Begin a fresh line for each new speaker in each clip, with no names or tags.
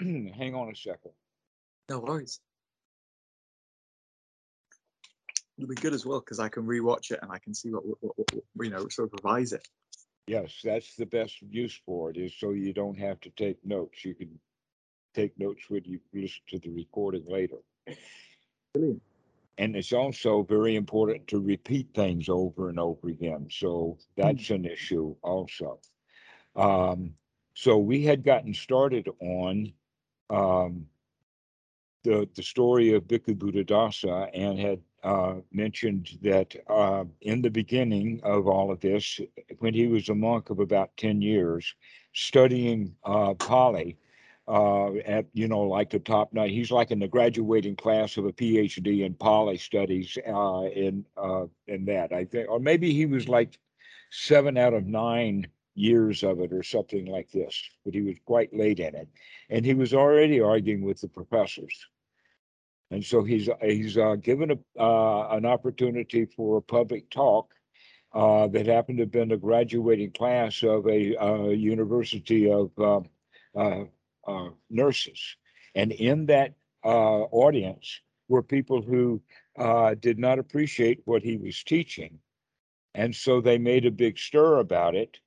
hang on a second.
No worries. It'll be good as well because I can rewatch it and I can see what, what, what, what you know sort of revise it.
Yes, that's the best use for it is so you don't have to take notes. You can take notes when you listen to the recording later.
Brilliant.
And it's also very important to repeat things over and over again. So that's an issue also. Um, so we had gotten started on um, the the story of Bhikkhu Buddhadasa and had uh, mentioned that uh, in the beginning of all of this, when he was a monk of about 10 years, studying uh, Pali uh, at, you know, like the top nine, he's like in the graduating class of a PhD in Pali studies uh, in, uh, in that, I think, or maybe he was like seven out of nine years of it or something like this, but he was quite late in it. And he was already arguing with the professors. And so he's he's uh, given a, uh, an opportunity for a public talk uh, that happened to have been a graduating class of a uh, university of um, uh, uh, nurses. And in that audience were people who did not appreciate what he was teaching. And so they made a big stir about it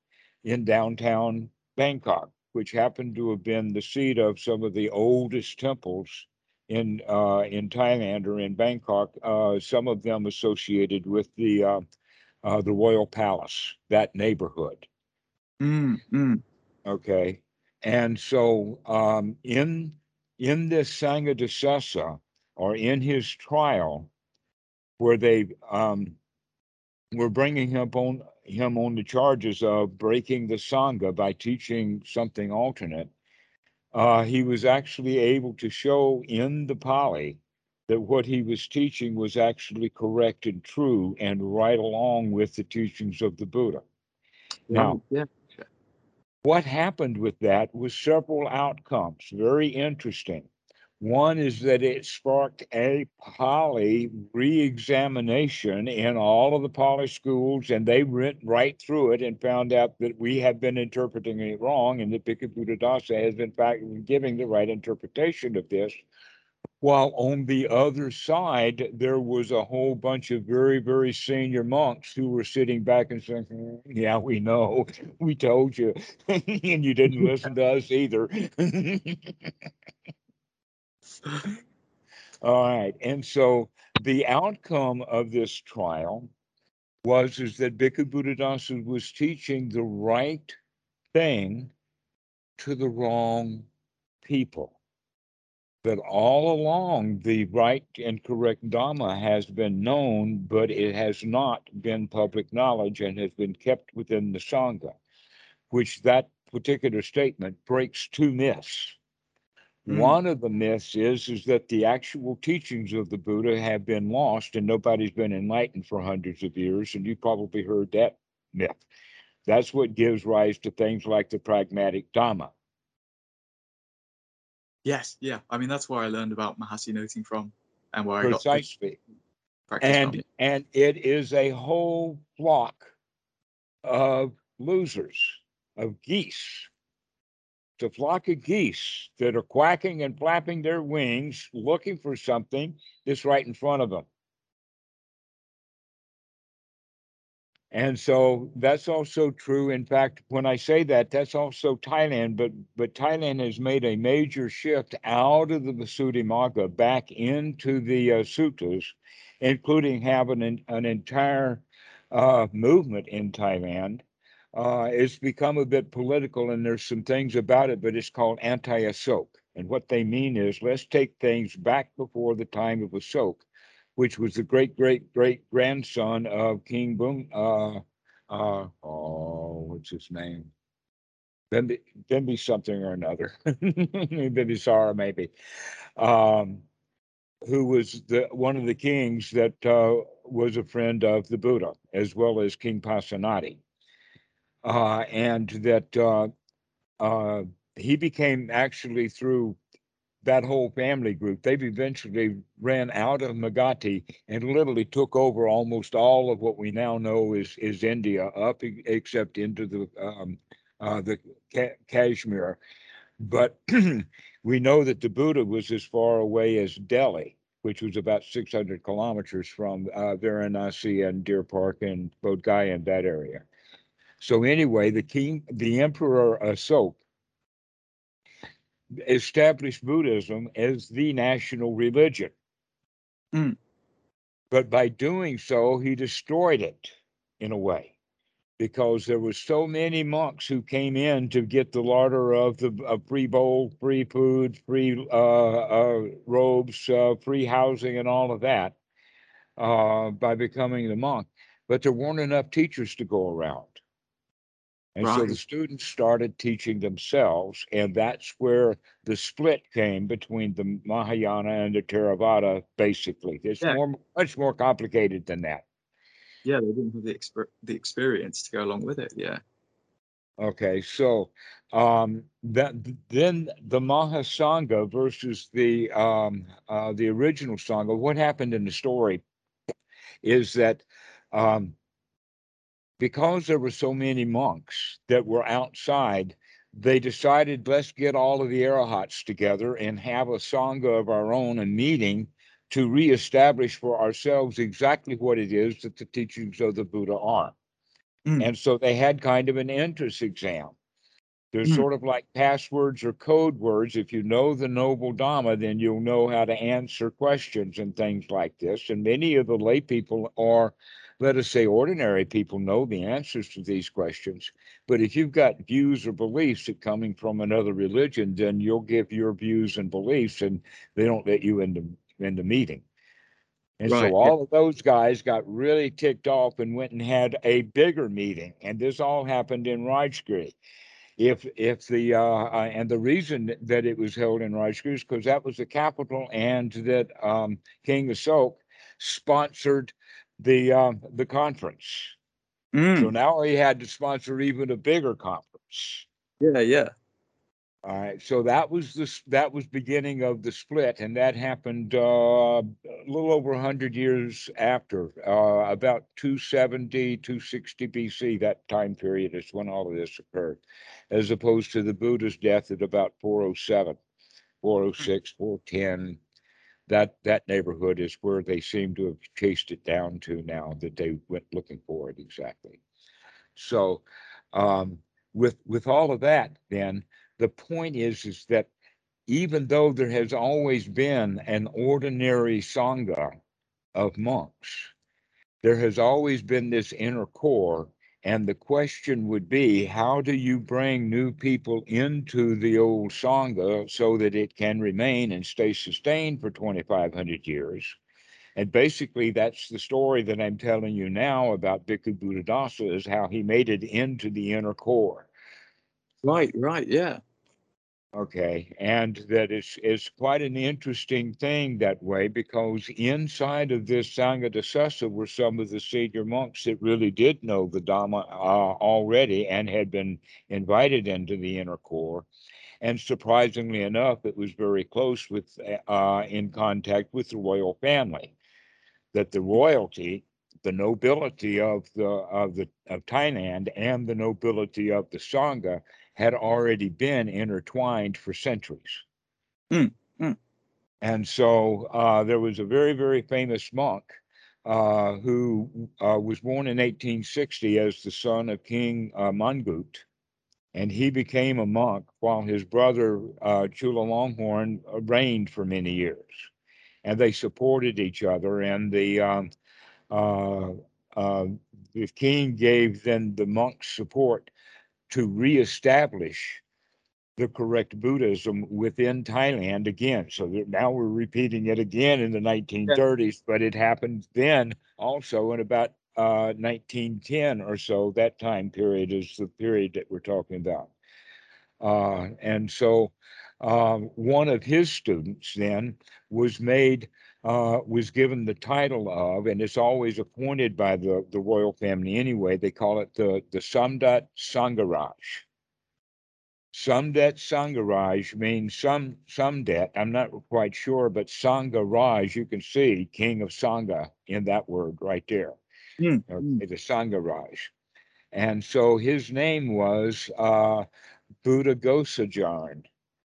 in downtown Bangkok, which happened to have been the seat of some of the oldest temples in uh, in Thailand or in Bangkok, uh, some of them associated with the uh, uh the royal palace, that neighborhood.
Mm, mm.
Okay, and so um, in in this Sanghadisesa, or in his trial, where they um, were bringing him on him on the charges of breaking the sangha by teaching something alternate uh, he was actually able to show in the Pali that what he was teaching was actually correct and true and right along with the teachings of the Buddha. Now,
yeah.
what happened with that was several outcomes, very interesting. One is that it sparked a Pali re-examination in all of the Pali schools, and they went right through it and found out that we have been interpreting it wrong, and that Bhikkhu Buddhadasa has in fact been giving the right interpretation of this. While on the other side, there was a whole bunch of very, very senior monks who were sitting back and saying, hmm, Yeah, we know, we told you, and you didn't listen to us either. All right. And so the outcome of this trial was is that Bhikkhu Buddhadasa was teaching the right thing to the wrong people. That all along the right and correct Dhamma has been known, but it has not been public knowledge and has been kept within the Sangha, which that particular statement breaks two myths. Mm. One of the myths is is that the actual teachings of the Buddha have been lost and nobody's been enlightened for hundreds of years, and you probably heard that myth. That's what gives rise to things like the pragmatic Dhamma.
Yes, yeah. I mean that's where I learned about Mahasi noting from and where
Precisely.
I got precisely.
and
from.
and it is a whole flock of losers, of geese a flock of geese that are quacking and flapping their wings, looking for something that's right in front of them. And so that's also true. In fact, when I say that, that's also Thailand, but but Thailand has made a major shift out of the Visuddhimagga back into the uh, suttas, including having an, an entire uh, movement in Thailand uh, it's become a bit political and there's some things about it, but it's called anti-Asok. And what they mean is let's take things back before the time of Asok, which was the great, great, great grandson of King Boom. Uh, uh, oh, what's his name? Bimbi, Bimbi something or another. Bimbisara, maybe. Um, who was the one of the kings that uh, was a friend of the Buddha, as well as King Pasenadi uh, and that uh, uh, he became actually through that whole family group. They've eventually ran out of Magadha and literally took over almost all of what we now know is is India, up except into the um, uh, the Kashmir. But We know that the Buddha was as far away as Delhi, which was about 600 kilometers from uh, Varanasi and Deer Park and Bodh Gaya in that area. So anyway, the king, the emperor Asok established Buddhism as the national religion.
Mm.
But by doing so, he destroyed it in a way because there were so many monks who came in to get the larder of the of free bowl, free food, free uh, uh, robes, uh, free housing, and all of that uh, by becoming the monk. But there weren't enough teachers to go around. And so the students started teaching themselves, and that's where the split came between the Mahayana and the Theravada, basically. It's
Yeah.
more, much more complicated than that.
Yeah, they didn't have the exper- the experience to go along with it. Yeah.
Okay, so um, that then the Mahasangha versus the um, uh, the original Sangha. What happened in the story is that um, because there were so many monks that were outside, they decided let's get all of the arahats together and have a sangha of our own, a meeting to reestablish for ourselves exactly what it is that the teachings of the Buddha are.
Mm.
And so they had kind of an entrance exam. They're
Mm.
sort of like passwords or code words. If you know the Noble Dhamma, then you'll know how to answer questions and things like this. And many of the lay people are, let us say, ordinary people know the answers to these questions. But if you've got views or beliefs that coming from another religion, then you'll give your views and beliefs, and they don't let you into in the meeting. And
Right,
so all of those guys got really ticked off and went and had a bigger meeting. And this all happened in Rajgiri. If if the uh, uh, and the reason that it was held in Rajgiri is because that was the capital, and that um, King Asok sponsored the um, the conference. So
Mm.
now he had to sponsor even a bigger conference.
Yeah, yeah.
All right, so that was this that was beginning of the split, and that happened uh, a little over 100 years after, uh, about 270, 260 BC. That time period is when all of this occurred, as opposed to the Buddha's death at about 407, 406, 410. That that neighborhood is where they seem to have chased it down to now that they went looking for it exactly. So, um, with with all of that, then the point is is that even though there has always been an ordinary sangha of monks, there has always been this inner core. And the question would be, how do you bring new people into the old sangha so that it can remain and stay sustained for 2,500 years? And basically, that's the story that I'm telling you now about Bhikkhu Buddhadasa is how he made it into the inner core.
Right, right. Yeah.
Okay, and that is is quite an interesting thing that way because inside of this Sangha Dasasa were some of the senior monks that really did know the Dhamma uh, already and had been invited into the inner core. And surprisingly enough, it was very close with uh, in contact with the royal family. That the royalty, the nobility of the of the of Thailand, and the nobility of the Sangha had already been intertwined for centuries.
Mm, mm.
And so uh, there was a very, very famous monk uh, who uh, was born in 1860 as the son of King uh, Mongkut. And he became a monk while his brother uh, Chulalongkorn uh, reigned for many years. And they supported each other. And the um, uh, uh, the king gave then the monks support to reestablish the correct Buddhism within Thailand again. So now we're repeating it again in the 1930s, but it happened then also in about uh, 1910 or so. That time period is the period that we're talking about. Uh, and so um, one of his students then was made uh, was given the title of, and it's always appointed by the, the royal family anyway. They call it the the Samdat Sangaraj. Samdat Sangaraj means some Samdat. I'm not quite sure, but Sangaraj, you can see King of Sangha in that word right there.
Mm,
Okay, the Sangaraj. And so his name was uh, Buddha Gosajarn.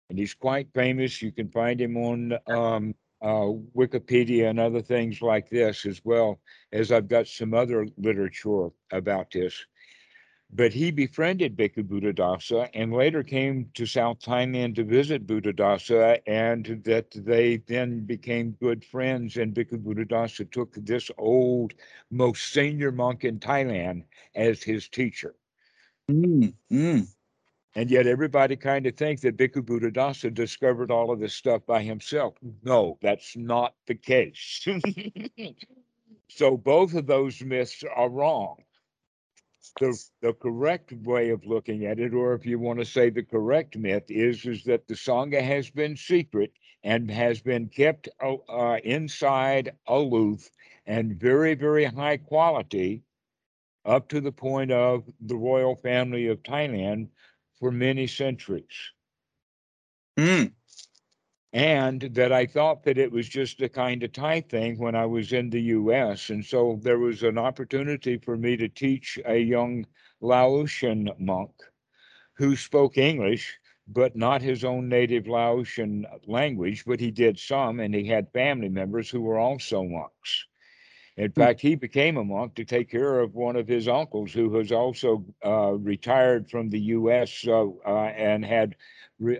And he's quite famous. You can find him on um, uh, Wikipedia and other things like this, as well as I've got some other literature about this. But he befriended Bhikkhu Buddhadasa and later came to South Thailand to visit Buddhadasa, and that they then became good friends. And Bhikkhu Buddhadasa took this old, most senior monk in Thailand as his teacher.
Mm, mm.
And yet everybody kind of thinks that Bhikkhu Buddhadasa discovered all of this stuff by himself. No, that's not the case. so both of those myths are wrong. The, the correct way of looking at it, or if you want to say the correct myth, is, is that the Sangha has been secret and has been kept uh, uh, inside, aloof, and very, very high quality up to the point of the royal family of Thailand for many centuries.
Mm.
And that I thought that it was just a kind of Thai thing when I was in the US. And so there was an opportunity for me to teach a young Laotian monk who spoke English, but not his own native Laotian language, but he did some, and he had family members who were also monks. In fact, he became a monk to take care of one of his uncles who was also uh, retired from the U.S. Uh, uh, and had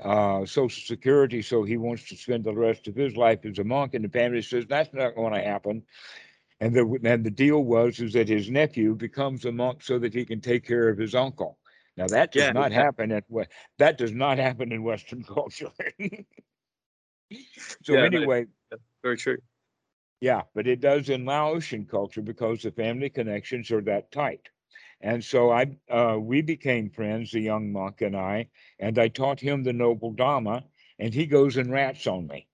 uh, Social Security. So he wants to spend the rest of his life as a monk. And the family says that's not going to happen. And the and the deal was is that his nephew becomes a monk so that he can take care of his uncle. Now that does
Yeah,
not
yeah.
happen at. That does not happen in Western culture. so
Yeah,
anyway,
Very true.
Yeah, but it does in Laotian culture because the family connections are that tight. And so I, uh, we became friends, the young monk and I, and I taught him the noble Dhamma, and he goes and rats on me.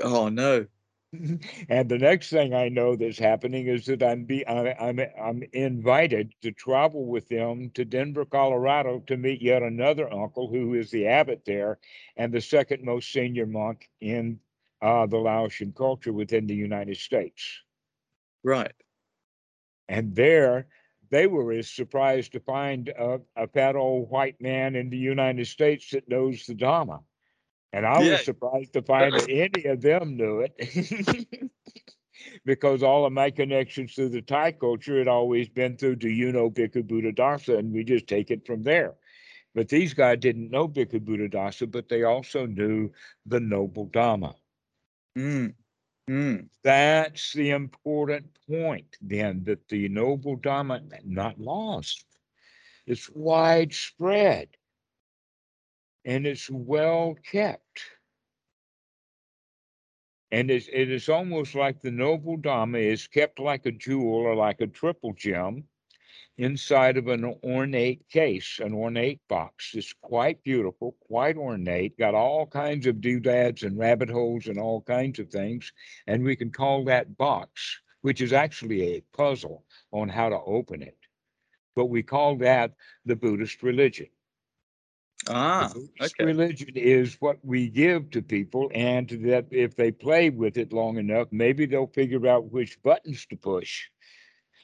Oh no.
and the next thing I know that's happening is that I'm be I, I'm I'm invited to travel with them to Denver, Colorado, to meet yet another uncle who is the abbot there, and the second most senior monk in uh, the Laotian culture within the United States.
Right.
And there, they were as surprised to find a, a fat old white man in the United States that knows the Dharma. And I
Yeah.
was surprised to find that any of them knew it. because all of my connections to the Thai culture had always been through do you know Bhikkhu Buddhadasa? And we just take it from there. But these guys didn't know Bhikkhu Buddhadasa, but they also knew the Noble Dhamma.
Mm. Mm.
That's the important point, then, that the noble Dhamma not lost. It's widespread and it's well kept. And it is almost like the noble Dhamma is kept like a jewel or like a triple gem inside of an ornate case, an ornate box. It's quite beautiful, quite ornate, got all kinds of doodads and rabbit holes and all kinds of things. And we can call that box, which is actually a puzzle on how to open it. But we call that the Buddhist religion.
Ah. Okay.
religion is what we give to people, and that if they play with it long enough, maybe they'll figure out which buttons to push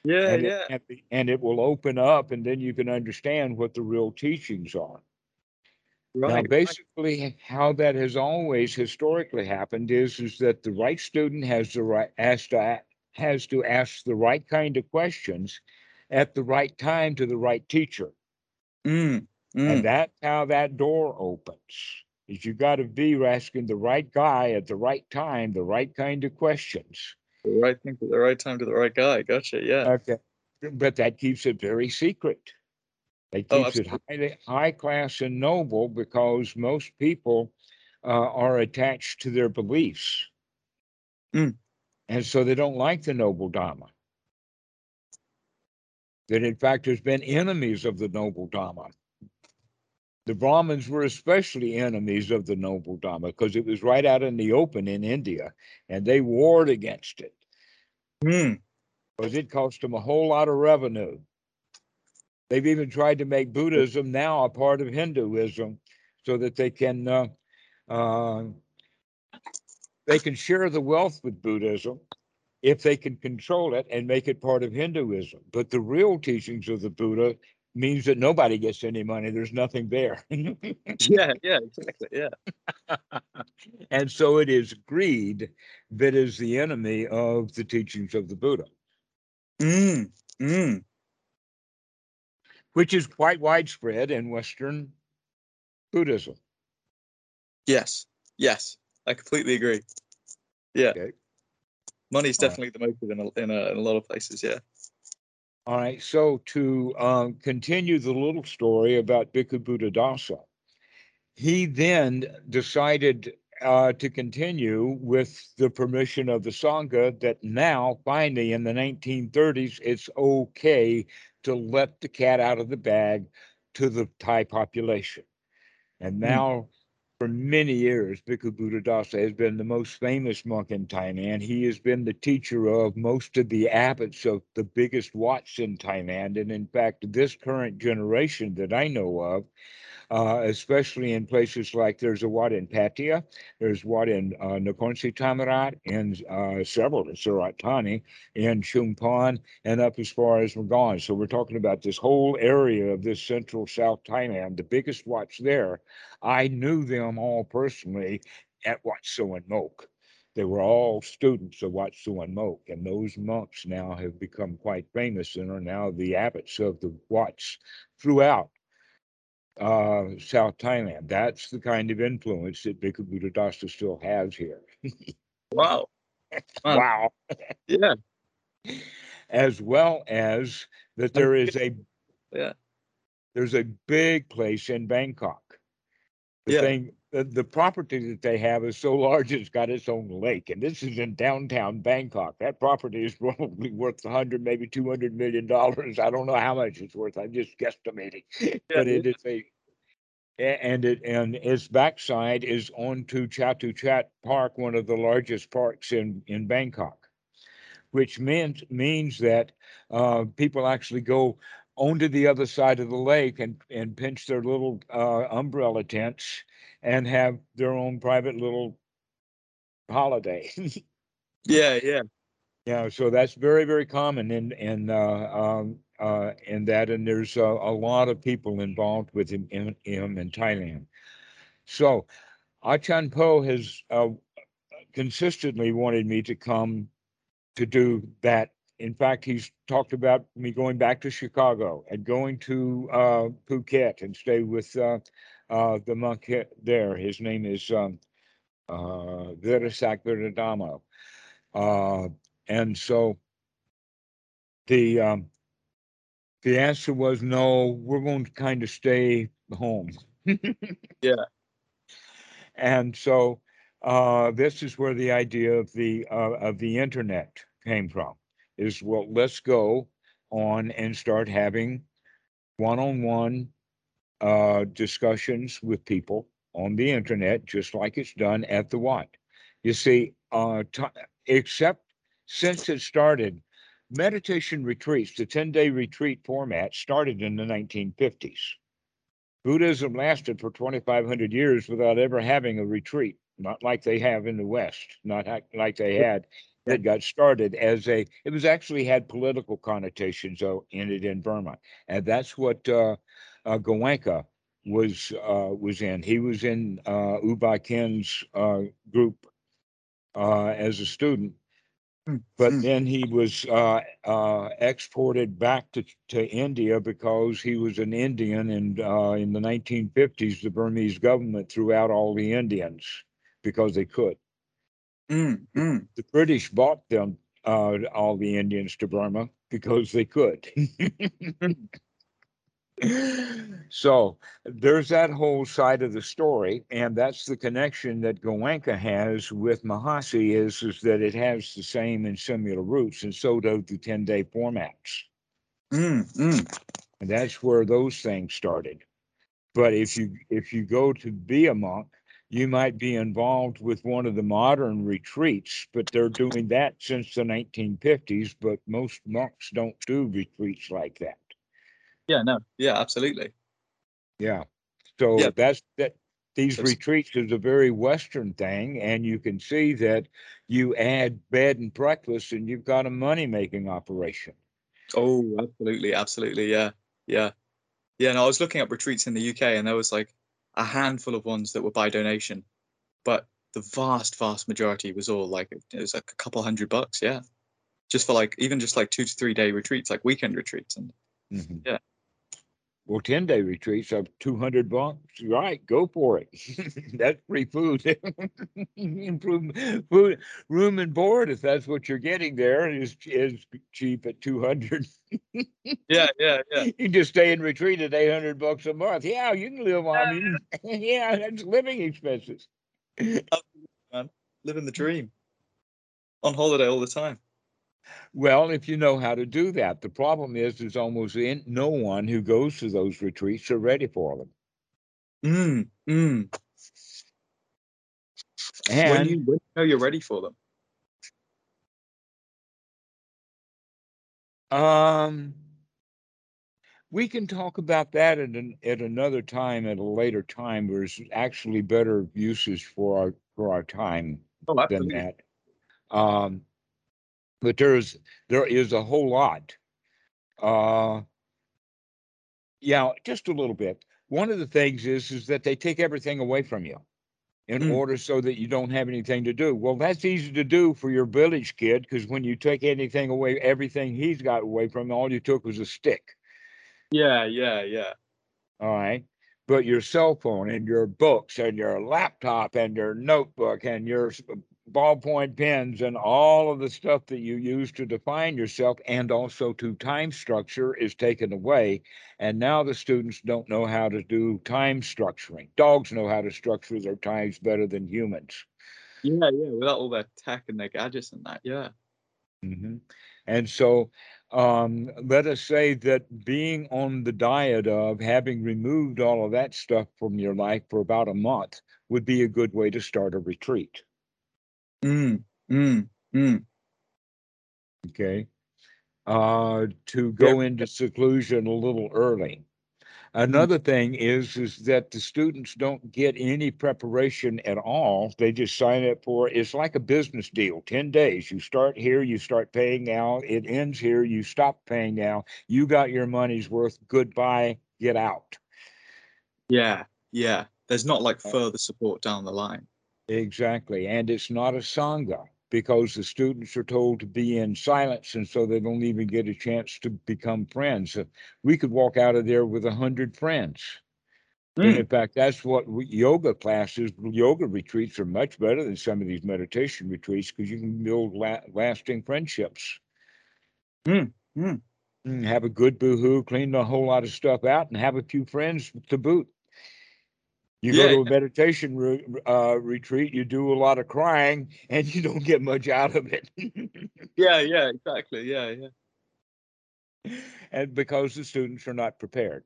Yeah.
and,
Yeah.
it, and, and it will open up and then you can understand what the real teachings are
Right.
now
right.
basically how that has always historically happened is is that the right student has the right has to has to ask the right kind of questions at the right time to the right teacher
Mm. Mm.
and that's how that door opens is you got to be asking the right guy at the right time the right kind of questions
The right thing at the right time to the right guy. Gotcha. Yeah.
Okay, but that keeps it very secret. It
Oh,
keeps it highly high class and noble because most people uh, are attached to their beliefs,
Mm.
and so they don't like the noble Dharma. That in fact, there's been enemies of the noble Dharma. The Brahmins were especially enemies of the noble Dharma because it was right out in the open in India, and they warred against it.
Mm.
because it cost them a whole lot of revenue. They've even tried to make Buddhism now a part of Hinduism so that they can uh, uh, they can share the wealth with Buddhism if they can control it and make it part of Hinduism. But the real teachings of the Buddha means that nobody gets any money. There's nothing there.
Yeah, yeah, exactly. Yeah.
and so it is greed that is the enemy of the teachings of the Buddha,
Mm, mm.
which is quite widespread in Western Buddhism.
Yes, yes, I completely agree. Yeah,
Okay.
money's
right.
definitely the motive in a, in a, in a lot of places. Yeah.
All right. So to um, continue the little story about Bhikkhu Buddhadasa, he then decided uh, to continue with the permission of the Sangha that now, finally, in the 1930s, it's okay to let the cat out of the bag to the Thai population. And now, for many years, Bhikkhu Buddhadasa has been the most famous monk in Thailand. He has been the teacher of most of the abbots of the biggest Wats in Thailand. And in fact, this current generation that I know of, uh, especially in places like there's a Wat in Pattaya, there's Wat in uh, Nakhon Si Thammarat, and uh, several in Surat Thani, and Chumphon, and up as far as Magan. So we're talking about this whole area of this central South Thailand, the biggest Wats there. I knew them all personally at Wat Suan Mok. They were all students of Wat Suan Mok, and those monks now have become quite famous and are now the abbots of the Wats throughout uh, South Thailand. That's the kind of influence that Bhikkhu Buddhadasa still has here.
Wow. Wow. Yeah.
As well as that there is a
Yeah.
there's a big place in Bangkok. The
Yeah.
thing the, the property that they have is so large it's got its own lake and this is in downtown bangkok. That property is probably worth 100 maybe 200 million dollars. I don't know how much it's worth. I'm just guesstimating. But it is a a- and it and its backside is onto Chatuchak park one of the largest parks in in bangkok. Which means means that uh, people actually go onto the other side of the lake and and pinch their little uh, umbrella tents and have their own private little holiday.
Yeah. Yeah.
yeah, so that's very very common in in uh, um, uh, in that, and there's a, a lot of people involved with him in, him in Thailand. So, Achan Po has uh, consistently wanted me to come to do that. In fact, he's talked about me going back to Chicago and going to uh, Phuket and stay with uh, uh, the monk there. His name is um, uh, Virasak Viradamo. Uh, and so the um, the answer was no. We're going to kind of stay home.
Yeah.
And so uh, this is where the idea of the uh, of the internet came from. Is well, let's go on and start having one-on-one uh, discussions with people on the internet, just like it's done at the Wat. You see, uh, ti- except since it started, meditation retreats, the 10-day retreat format started in the 1950s. Buddhism lasted for 2,500 years without ever having a retreat, not like they have in the West, not ha- like they had that got started as a, it was actually had political connotations though, in it in Burma. And that's what uh, uh, Goenka was uh, was in. He was in uh, U Ba Khin's uh, group uh, as a student,
Hmm,
but
hmm.
then he was uh, uh, exported back to, to India because he was an Indian, and uh, in the 1950s, the Burmese government threw out all the Indians because they could.
Mm, mm.
The British bought them uh, all the Indians to Burma because they could. so there's that whole side of the story, and that's the connection that Goenka has with Mahasi is, is that it has the same and similar roots, and so do the 10-day formats.
Mm, mm.
And that's where those things started. But if you if you go to be a monk, you might be involved with one of the modern retreats, but they're doing that since the 1950s. But most monks don't do retreats like that.
Yeah. No. Yeah. Absolutely.
Yeah. So
Yeah.
that's that. These
That's-
retreats is a very Western thing, and you can see that you add bed and breakfast, and you've got a money making operation.
Oh, absolutely. Absolutely. Yeah. Yeah. Yeah, and I was looking up retreats in the UK, and there was like a handful of ones that were by donation, but the vast, vast majority was all like it was like a couple hundred bucks. Yeah, just for like even just like two to three day retreats, like weekend retreats, and
Mhm.
Yeah.
Well, ten day retreats of two hundred bucks. Right, go for it. That's free food. Improve food, room and board, if that's what you're getting there, is is cheap at two hundred.
yeah, yeah, yeah,
You can just stay in retreat at eight hundred bucks a month. Yeah, you can live on. Mean, yeah, that's living expenses.
Oh, living the dream. On holiday all the time.
Well, if you know how to do that, the problem is there's almost in, no one who goes to those retreats are ready for them.
Mm, mm.
And
when you when you know you're ready for them.
Um, we can talk about that at an, at another time, at a later time. There's actually better uses for our for our time
Oh,
than that. Um, but there's there is a whole lot. Uh, yeah, just a little bit. One of the things is is that they take everything away from you in
Mm.
order so that you don't have anything to do. Well, that's easy to do for your village kid because when you take anything away, everything he's got away from all you took was a stick.
Yeah, yeah, yeah.
All right. But your cell phone and your books and your laptop and your notebook and your ballpoint pens and all of the stuff that you use to define yourself and also to time structure is taken away. And now the students don't know how to do time structuring. Dogs know how to structure their times better than humans.
Yeah, yeah. Without all their tech and their gadgets and that. Yeah.
hmm And so, um, let us say that being on the diet of having removed all of that stuff from your life for about a month would be a good way to start a retreat.
Mm, mm, mm.
Okay. Uh, to go into seclusion a little early. Another thing is is that the students don't get any preparation at all. They just sign up for it's like a business deal. 10 days. You start here, you start paying out, it ends here, you stop paying out. You got your money's worth. Goodbye, get out.
Yeah, yeah. There's not like
Uh,
further support down the line.
Exactly. And it's not a Sangha because the students are told to be in silence and so they don't even get a chance to become friends. Uh, We could walk out of there with a hundred friends. And
Mm,
in fact, that's what we, yoga classes, yoga retreats are much better than some of these meditation retreats because you can build la- lasting friendships.
Mm, mm.
Mm, Have a good boohoo, clean a whole lot of stuff out, and have a few friends to boot. You go to a meditation re- uh, retreat, you do a lot of crying, and you don't get much out of it.
yeah, yeah, exactly. Yeah, yeah.
and because the students are not prepared.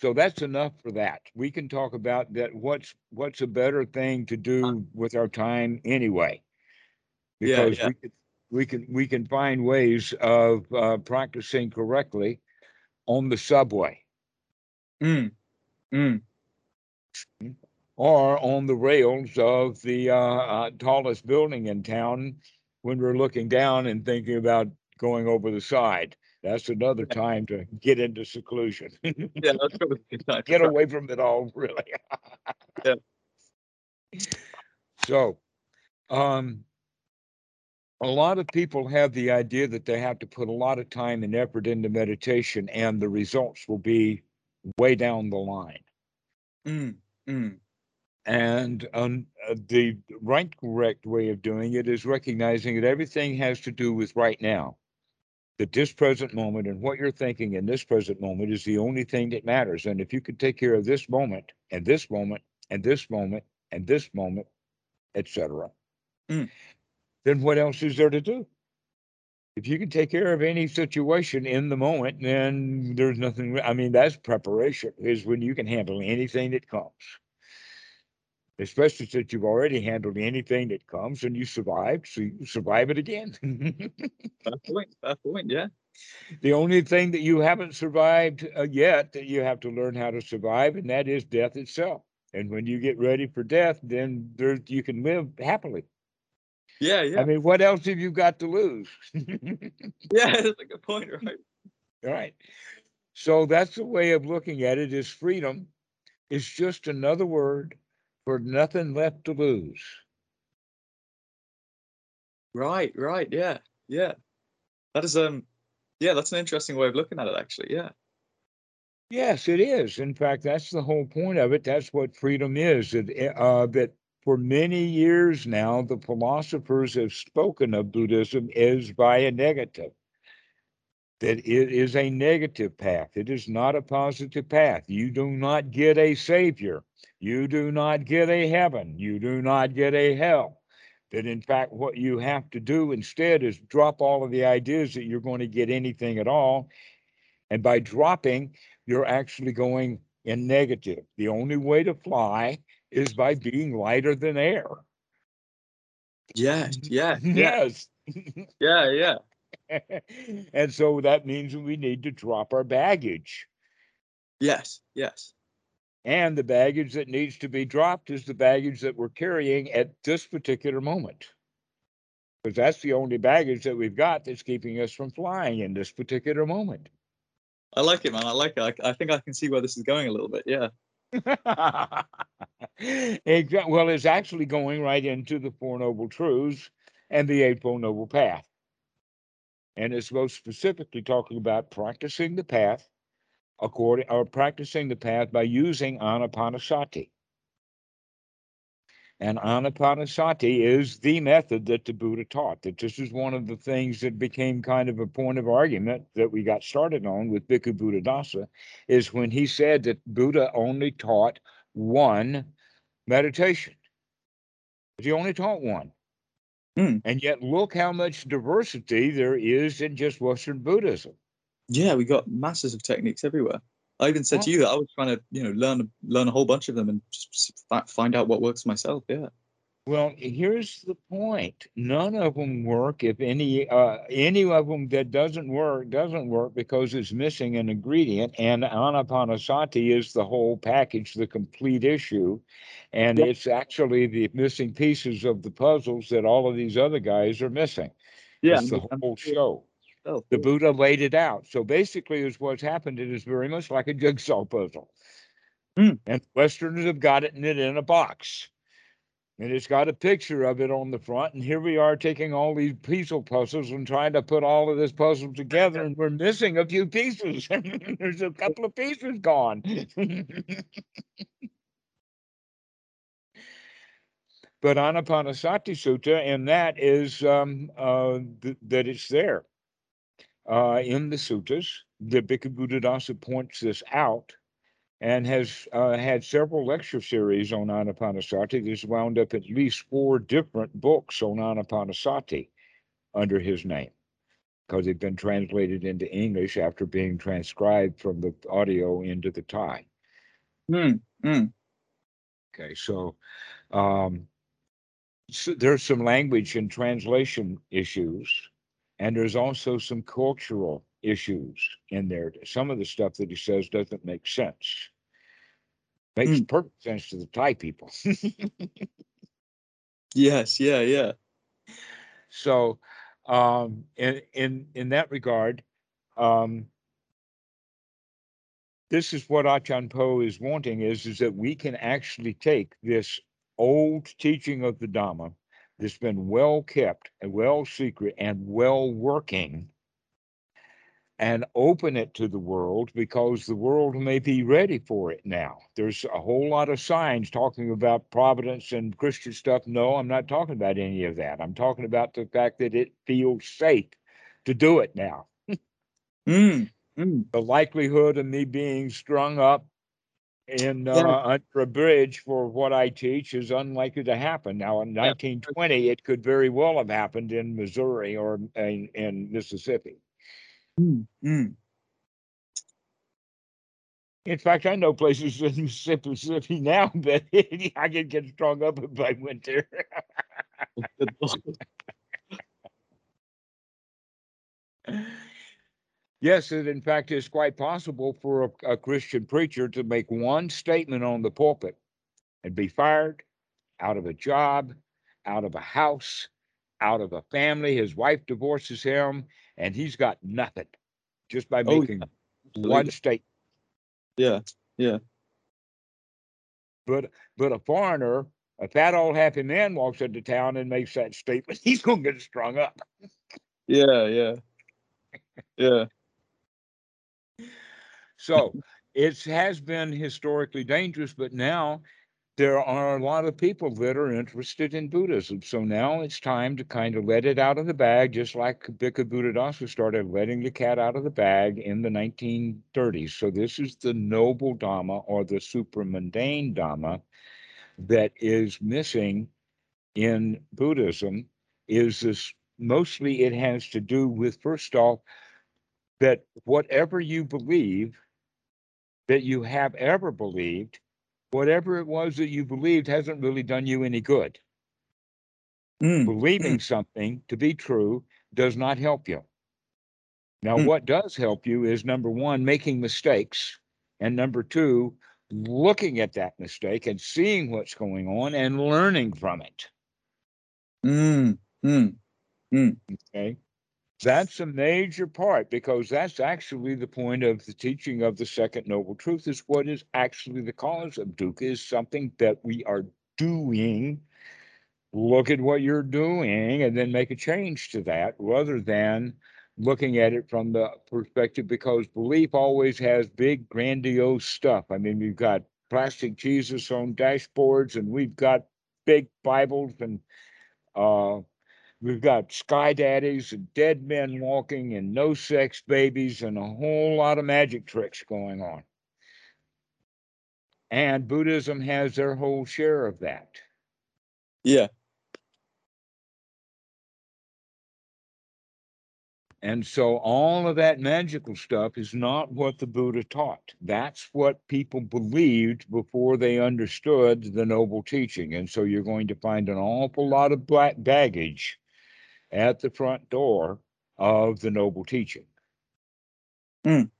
So that's enough for that. We can talk about that. What's what's a better thing to do with our time anyway?
Yeah,
Because
yeah.
we can we can we can find ways of uh, practicing correctly on the subway
Mm, mm.
Or on the rails of the uh, uh, tallest building in town when we're looking down and thinking about going over the side. That's another time to get into seclusion.
Yeah, that's probably a good time.
get away from it all really
Yeah.
so um a lot of people have the idea that they have to put a lot of time and effort into meditation and the results will be way down the line
Mm, mm.
and um, uh, the right correct way of doing it is recognizing that everything has to do with right now that this present moment and what you're thinking in this present moment is the only thing that matters and if you could take care of this moment and this moment and this moment and this moment etc
Mm.
then what else is there to do if you can take care of any situation in the moment then there's nothing i mean that's preparation is when you can handle anything that comes especially since you've already handled anything that comes and you survived so you survive it again
Fair point. Fair point. Yeah.
the only thing that you haven't survived uh, yet that you have to learn how to survive and that is death itself and when you get ready for death then there you can live happily
Yeah, yeah.
i mean what else have you got to lose
yeah, that's a good point, right?
all right So that's the way of looking at it is freedom is just another word for nothing left to lose.
Right, right, yeah, yeah. That is um, yeah, that's an interesting way of looking at it, actually. Yeah.
Yes, it is. In fact, that's the whole point of it. That's what freedom is. That eh, uh, that for many years now, the philosophers have spoken of Buddhism as by a negative. That it is a negative path. It is not a positive path. You do not get a savior. You do not get a heaven. You do not get a hell. That in fact, what you have to do instead is drop all of the ideas that you're going to get anything at all. And by dropping, you're actually going in negative. The only way to fly is by being lighter than air.
Yes, yeah, yeah,
Yes.
yeah, yeah.
and so that means we need to drop our baggage.
Yes, yes.
And the baggage that needs to be dropped is the baggage that we're carrying at this particular moment. Because that's the only baggage that we've got that's keeping us from flying in this particular moment.
I like it, man. I like it. I, I think I can see where this is going a little bit. Yeah.
Exa- well, it's actually going right into the Four Noble Truths and the Eightfold Noble Path. And it's most specifically talking about practicing the path according or practicing the path by using anapanasati. And anapanasati is the method that the Buddha taught. That this is one of the things that became kind of a point of argument that we got started on with Bhikkhu Buddhadasa, is when he said that Buddha only taught one meditation. He only taught one.
Hmm.
And yet, look how much diversity there is in just Western Buddhism.
Yeah, we got masses of techniques everywhere. I even said to you that I was trying to, you know, learn learn a whole bunch of them and just find out what works myself. Yeah.
Well, here's the point. None of them work if any uh any of them that doesn't work doesn't work because it's missing an ingredient and anapanasati is the whole package, the complete issue. And
Yep.
it's actually the missing pieces of the puzzles that all of these other guys are missing.
Yeah.
It's the whole show.
Oh,
The Buddha laid it out. So basically, is what's happened. It is very much like a jigsaw puzzle,
Hmm.
and Westerners have got it in it in a box, and it's got a picture of it on the front. And here we are taking all these piece puzzles and trying to put all of this puzzle together, and we're missing a few pieces. There's a couple of pieces gone. but Anapanasati Sutta, and that is um, uh, th- that it's there uh, in the suttas. The Bhikkhu Buddhadasa points this out and has uh, had several lecture series on Anapanasati. There's wound up at least four different books on Anapanasati under his name because they've been translated into English after being transcribed from the audio into the Thai.
Hmm. Hmm.
Okay, so um, so there's some language and translation issues, and there's also some cultural issues in there. Some of the stuff that he says doesn't make sense. Makes
Hmm.
perfect sense to the Thai people.
Yes. Yeah. Yeah.
so, um, in in in that regard, um, this is what Achan Po is wanting is is that we can actually take this old teaching of the Dhamma that's been well kept and well secret and well working and open it to the world because the world may be ready for it now. There's a whole lot of signs talking about providence and Christian stuff. No, I'm not talking about any of that. I'm talking about the fact that it feels safe to do it now.
Hmm. Hmm.
The likelihood of me being strung up in uh,
Yeah.
under a bridge for what I teach is unlikely to happen. Now, in 1920, it could very well have happened in Missouri or in, in Mississippi.
Hmm. Hmm.
In fact, I know places in Mississippi now that I could get strung up if I went there. Yes, it in fact is quite possible for a, a Christian preacher to make one statement on the pulpit and be fired out of a job, out of a house, out of a family. His wife divorces him, and he's got nothing just by
Oh,
making one statement.
Yeah. Yeah.
But but a foreigner, a fat old happy man walks into town and makes that statement, he's gonna get strung up.
Yeah. Yeah. Yeah.
So it has been historically dangerous, but now there are a lot of people that are interested in Buddhism. So now it's time to kind of let it out of the bag, just like Bhikkhu Buddhadasa started letting the cat out of the bag in the 1930s. So this is the noble Dhamma or the supramundane Dhamma that is missing in Buddhism. Is this mostly it has to do with first off that whatever you believe that you have ever believed, whatever it was that you believed hasn't really done you any good.
Mm.
Believing something to be true does not help you. Now,
Mm.
what does help you is number one, making mistakes, and number two, looking at that mistake and seeing what's going on and learning from it.
Mm. Mm.
Okay. That's a major part because that's actually the point of the teaching of the second noble truth is what is actually the cause of dukkha is something that we are doing. Look at what you're doing and then make a change to that rather than looking at it from the perspective because belief always has big grandiose stuff. I mean, we've got plastic Jesus on dashboards and we've got big Bibles and uh We've got sky daddies and dead men walking and no sex babies and a whole lot of magic tricks going on. And Buddhism has their whole share of that.
Yeah.
And so all of that magical stuff is not what the Buddha taught. That's what people believed before they understood the noble teaching. And so you're going to find an awful lot of black baggage at the front door of the noble teaching.
Mm.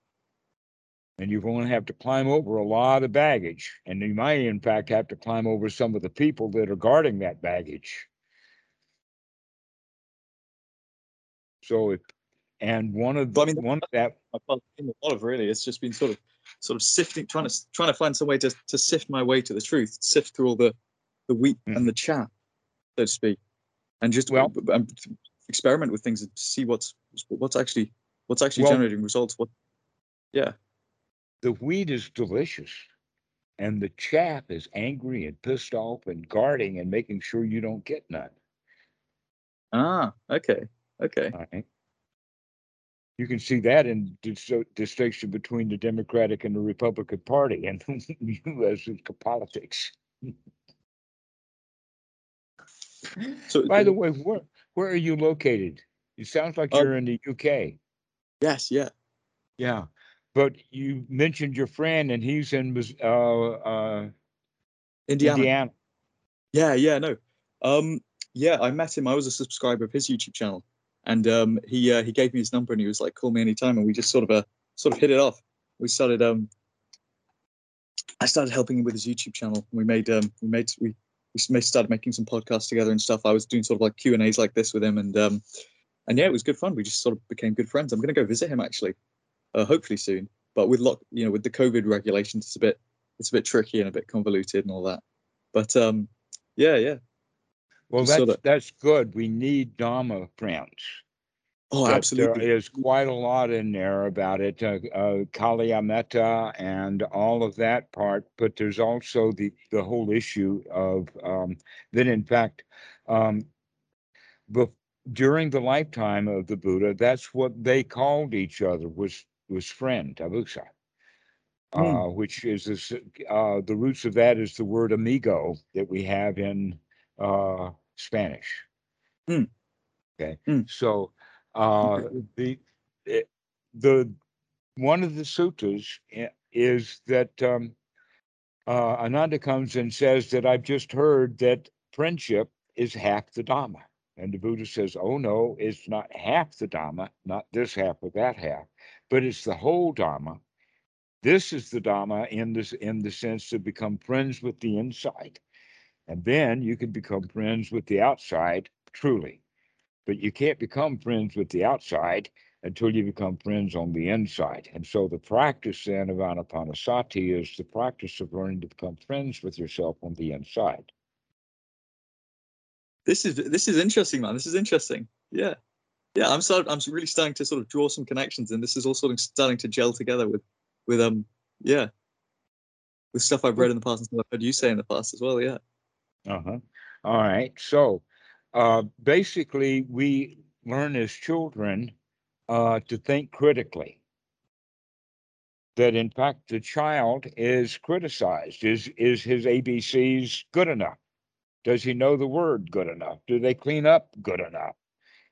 And you're going to have to climb over a lot of baggage. And you might, in fact, have to climb over some of the people that are guarding that baggage. So if, and one of
But I mean,
one of that
I've done a lot of really. It's just been sort of sort of sifting, trying to trying to find some way to to sift my way to the truth, sift through all the the wheat
Mm.
and the chaff, so to speak, and just
Well-
b- experiment with things and see what's what's actually what's actually
Well-
generating results. What? Yeah.
the wheat is delicious and the chaff is angry and pissed off and guarding and making sure you don't get none.
Ah. Okay. Okay.
Right. You can see that in dis- distinction between the Democratic and the Republican Party and U.S. politics.
So
By the way, where where are you located? It sounds like
Um,
you're in the UK.
yes. Yeah.
Yeah, but you mentioned your friend, and he's in uh, uh,
Indiana.
Indiana.
Yeah, yeah, no. Um, yeah, I met him. I was a subscriber of his YouTube channel, and um, he uh, he gave me his number, and he was like, "Call me anytime," and we just sort of uh, sort of hit it off. We started. Um, I started helping him with his YouTube channel. We made um, we made we we started making some podcasts together and stuff. I was doing sort of like Q and A's like this with him, and um, and yeah, it was good fun. We just sort of became good friends. I'm gonna go visit him actually, uh, hopefully soon. But with lock, you know, with the COVID regulations, it's a bit it's a bit tricky and a bit convoluted and all that. But um, yeah, yeah.
Well,
Just
that's
sorta-
that's good. We need Dharma friends.
Oh, absolutely.
There is quite a lot in there about it, uh, uh, and all of that part. But there's also the the whole issue of um, that, in fact, um, bef- during the lifetime of the Buddha, that's what they called each other was was friend, avuso. Uh, which is this, uh, the roots of that is the word amigo that we have in uh, Spanish.
Mm.
Okay,
Mm.
so uh, the the one of the suttas is that um, uh, Ananda comes and says that I've just heard that friendship is half the Dhamma, and the Buddha says, "Oh no, it's not half the Dhamma, not this half or that half, but it's the whole Dhamma." This is the Dhamma in this in the sense to become friends with the inside. And then you can become friends with the outside truly. But you can't become friends with the outside until you become friends on the inside. And so the practice then of anapanasati is the practice of learning to become friends with yourself on the inside.
This is this is interesting, man. This is interesting. Yeah, yeah. I'm start, I'm really starting to sort of draw some connections, and this is all sort of starting to gel together with with um yeah with stuff I've read in the past and stuff I've heard you say in the past as well. Yeah.
Uh-huh. All right. So uh basically we learn as children uh to think critically. That in fact the child is criticized. Is is his ABCs good enough? Does he know the word good enough? Do they clean up good enough?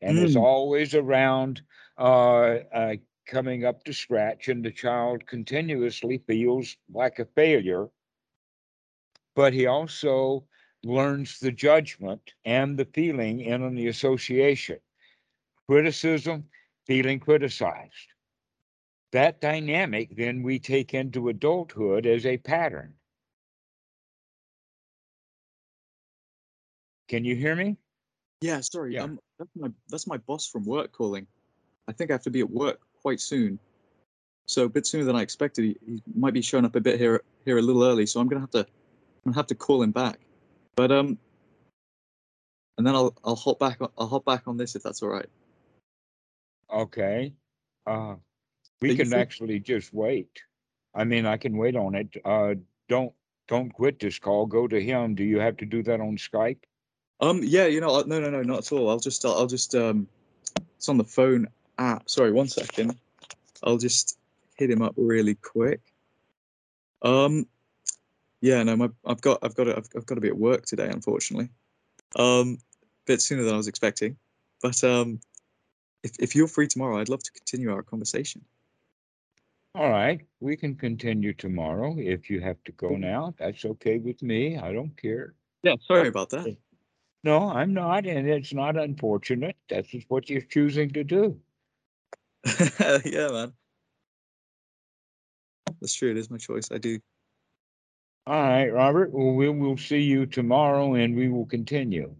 And it's
Mm.
always around uh, uh, coming up to scratch, and the child continuously feels like a failure. But he also learns the judgment and the feeling in on the association. Criticism, feeling criticized. That dynamic then we take into adulthood as a pattern. Can you hear me?
Yeah. Sorry.
Yeah.
Um, that's my that's my boss from work calling. I think I have to be at work quite soon. So a bit sooner than I expected. He, he might be showing up a bit here here a little early. So I'm gonna have to I'm gonna have to call him back. But um, and then I'll I'll hop back on, I'll hop back on this if that's all right.
Okay. Uh, we can
free?
actually just wait. I mean, I can wait on it. Uh, don't, don't quit this call. Go to him. Do you have to do that on Skype?
Um, yeah, you know, uh, no, no, no, not at all. I'll just, I'll, I'll just, um, it's on the phone app. Sorry, one second. I'll just hit him up really quick. Um, yeah, no, my, I've got, I've got to, I've, I've got to be at work today, unfortunately. Um, a bit sooner than I was expecting, but um, if if you're free tomorrow, I'd love to continue our conversation.
All right, we can continue tomorrow. If you have to go now, that's okay with me. I don't care.
Yeah, sorry about that.
No, I'm not, and it's not unfortunate. That's just what you're choosing to do.
yeah, man. That's true. It is my choice. I do.
All right, Robert. Well, we will see you tomorrow and we will continue.